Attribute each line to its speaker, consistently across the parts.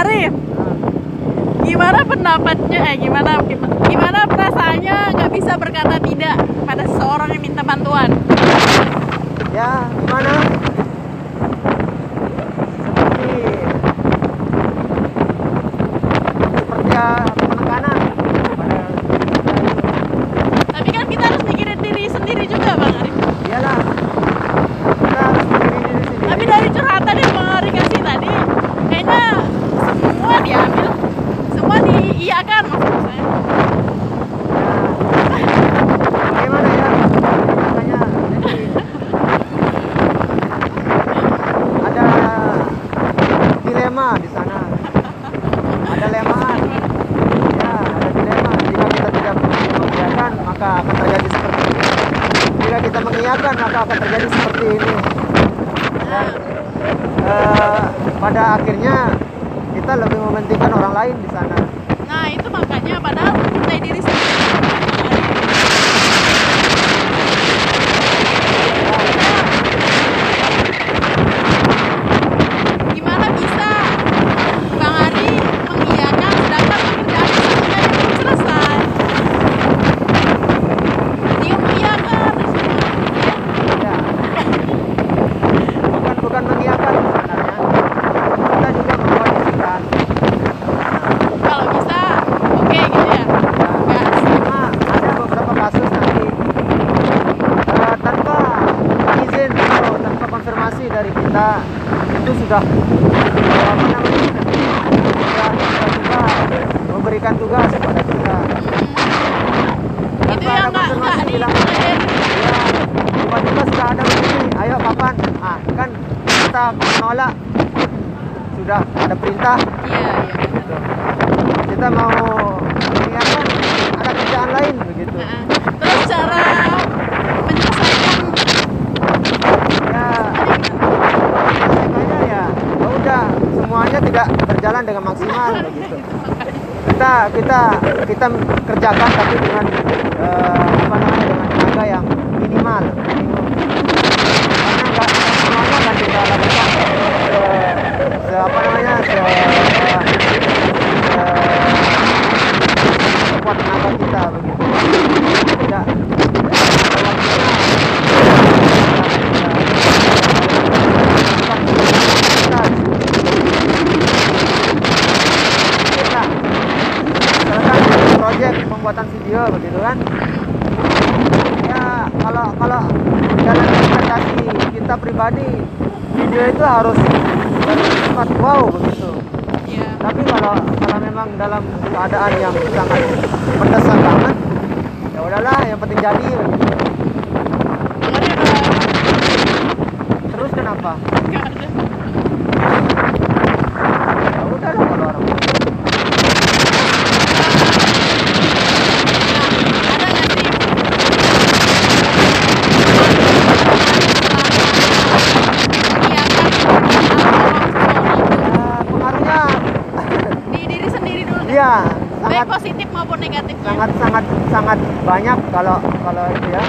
Speaker 1: Arif, gimana pendapatnya? Eh, gimana gimana, perasaannya nggak bisa berkata tidak pada seseorang yang minta bantuan?
Speaker 2: ya gimana seperti seperti ya penekanan pada
Speaker 1: Tapi kan kita harus mikirin diri sendiri juga, Bang Arif.
Speaker 2: iyalah kita harus mikirin diri sendiri
Speaker 1: Tapi dari curhatan yang Bang Arif kasih tadi, kayaknya semua diambil, semua diiyakan maksud saya.
Speaker 2: bagaimana ya makanya jadi ada dilema di sana ada lemaan ya ada dilema jika kita tidak mengiyakan maka akan terjadi seperti ini jika mengiyakan maka akan terjadi seperti ini dan eh, pada akhirnya kita lebih mementingkan orang lain di sana
Speaker 1: Nah, itu makanya padahal mencintai diri sendiri. Gimana bisa Bang Ari mengiyakan sedangkan pekerjaan satunya belum selesai? Dia mengiyakan.
Speaker 2: Ya. Bukan bukan mengiyakan sebenarnya. Kita juga mengkondisikan.
Speaker 1: Kalau bisa, oke gitu ya. Gas.
Speaker 2: Cuma ada beberapa kasus nanti eh, tanpa izin atau tanpa konfirmasi dari kita. Itu sudah apa namanya sudah memberikan tugas kepada kita. Tanpa
Speaker 1: yang
Speaker 2: ada konfirmasi bilang, ya tiba-tiba sudah ada begini ayo kapan ah kan kita menolak. Sudah ada perintah.
Speaker 1: Iya, iya.
Speaker 2: gitu. kita mau mengingatkan ada kerjaan lain begitu.
Speaker 1: Terus cara menyelesaikan
Speaker 2: ya selesaikannya ya ya udah semuanya tidak dengan maksimal begitu. Kita kita kita kerjakan tapi dengan eh, apa namanya dengan tenaga yang minimal minimum. karena nggak semuanya kan kita lakukan eh, se apa namanya se, eh, se sekuat tenaga kita begitu tidak kita misalkan proyek pembuatan video begitu kan ya kalau kalau dalam interpretasi kita pribadi video itu harus bersifat wow begitu
Speaker 1: Iya.
Speaker 2: tapi kalau kalau memang dalam keadaan yang sangat mendesak banget ya udahlah yang penting jadi begitu terus kenapa
Speaker 1: nggak ada.
Speaker 2: ya udah lah kalau orang
Speaker 1: Ada nggak sih?
Speaker 2: ya, pengaruhnya
Speaker 1: di diri
Speaker 2: iya
Speaker 1: baik
Speaker 2: sangat
Speaker 1: positif maupun negatifnya
Speaker 2: sangat sangat sangat banyak kalau kalau itu ya.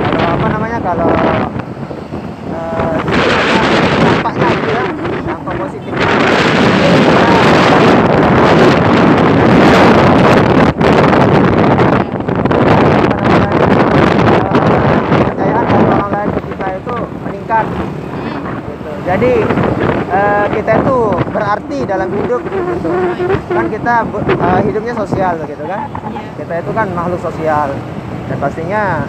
Speaker 2: Kalau apa namanya kalau eh, dampaknya gitu ya. Dampak positif kepercayaan dari orang lain ke kita itu meningkat gitu. jadi eh, kita itu berarti dalam hidup gitu. Kan kita eh, hidupnya sosial gitu kan?
Speaker 1: Iya.
Speaker 2: kita itu kan makhluk sosial. Dan pastinya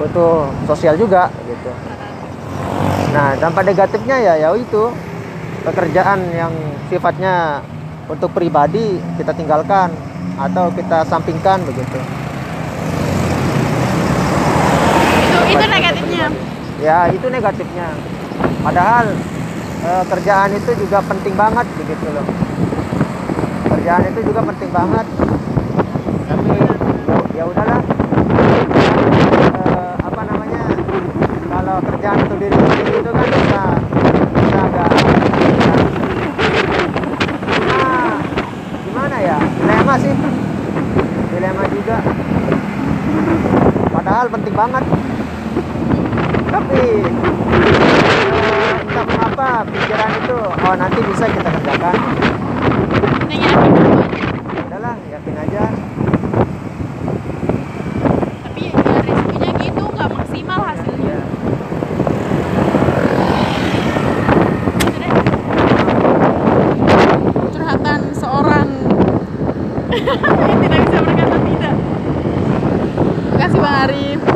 Speaker 2: butuh sosial juga gitu. Nah dampak negatifnya ya ya itu. Pekerjaan yang sifatnya untuk pribadi kita tinggalkan atau kita sampingkan begitu.
Speaker 1: Itu itu negatifnya?
Speaker 2: Ya itu negatifnya. Padahal eh, kerjaan itu juga penting banget begitu loh. Kerjaan itu juga penting banget. Tapi ya- udahlah. Eh, apa namanya? Kalau kerjaan untuk diri sendiri itu kan bisa bisa agak Cuma, gimana ya? Dilema sih. Dilema juga. Padahal penting banget tapi eh, entah mengapa pikiran itu oh nanti bisa kita kerjakan. Udahlah yakin aja.
Speaker 1: Tapi ya resikonya gitu nggak maksimal hasilnya. Deh. curhatan seorang. Yang tidak bisa berkata tidak. Terima kasih bang Arif